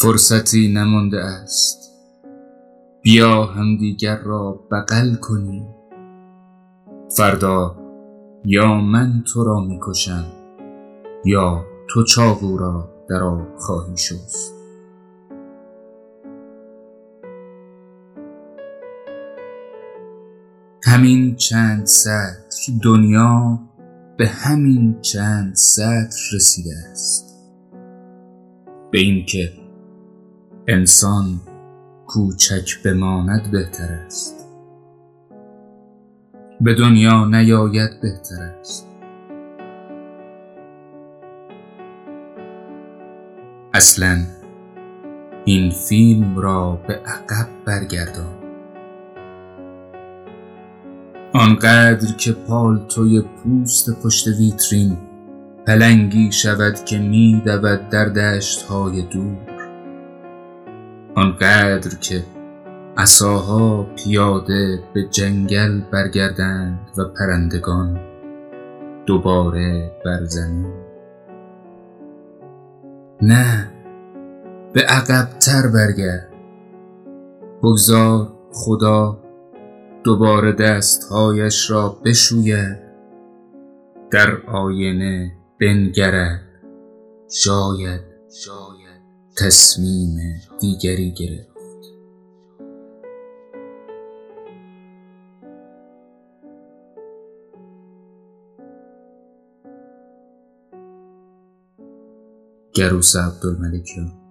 فرصتی نمانده است. بیا همدیگر را بغل کنیم. فردا یا من تو را می‌کشم یا تو چاقو را در آب خواهی شست. همین چند سطر دنیا به همین چند سطر رسیده است. به اینکه انسان کوچک بماند بهتر است. به دنیا نیاید بهتر است. اصلا این فیلم را به عقب برگردان. آنقدر که پالتوی پوست پشت ویترین پلنگی شود که می دود در دشت های دور. آنقدر که عصاها پیاده به جنگل برگردند و پرندگان دوباره بر زمین. نه به عقبتر برگرد. بگذار خدا دوباره دستهایش را بشوید. در آینه بنگرد. شاید شاید. تصمیم دیگری گرفت. گروس عبدالملکیان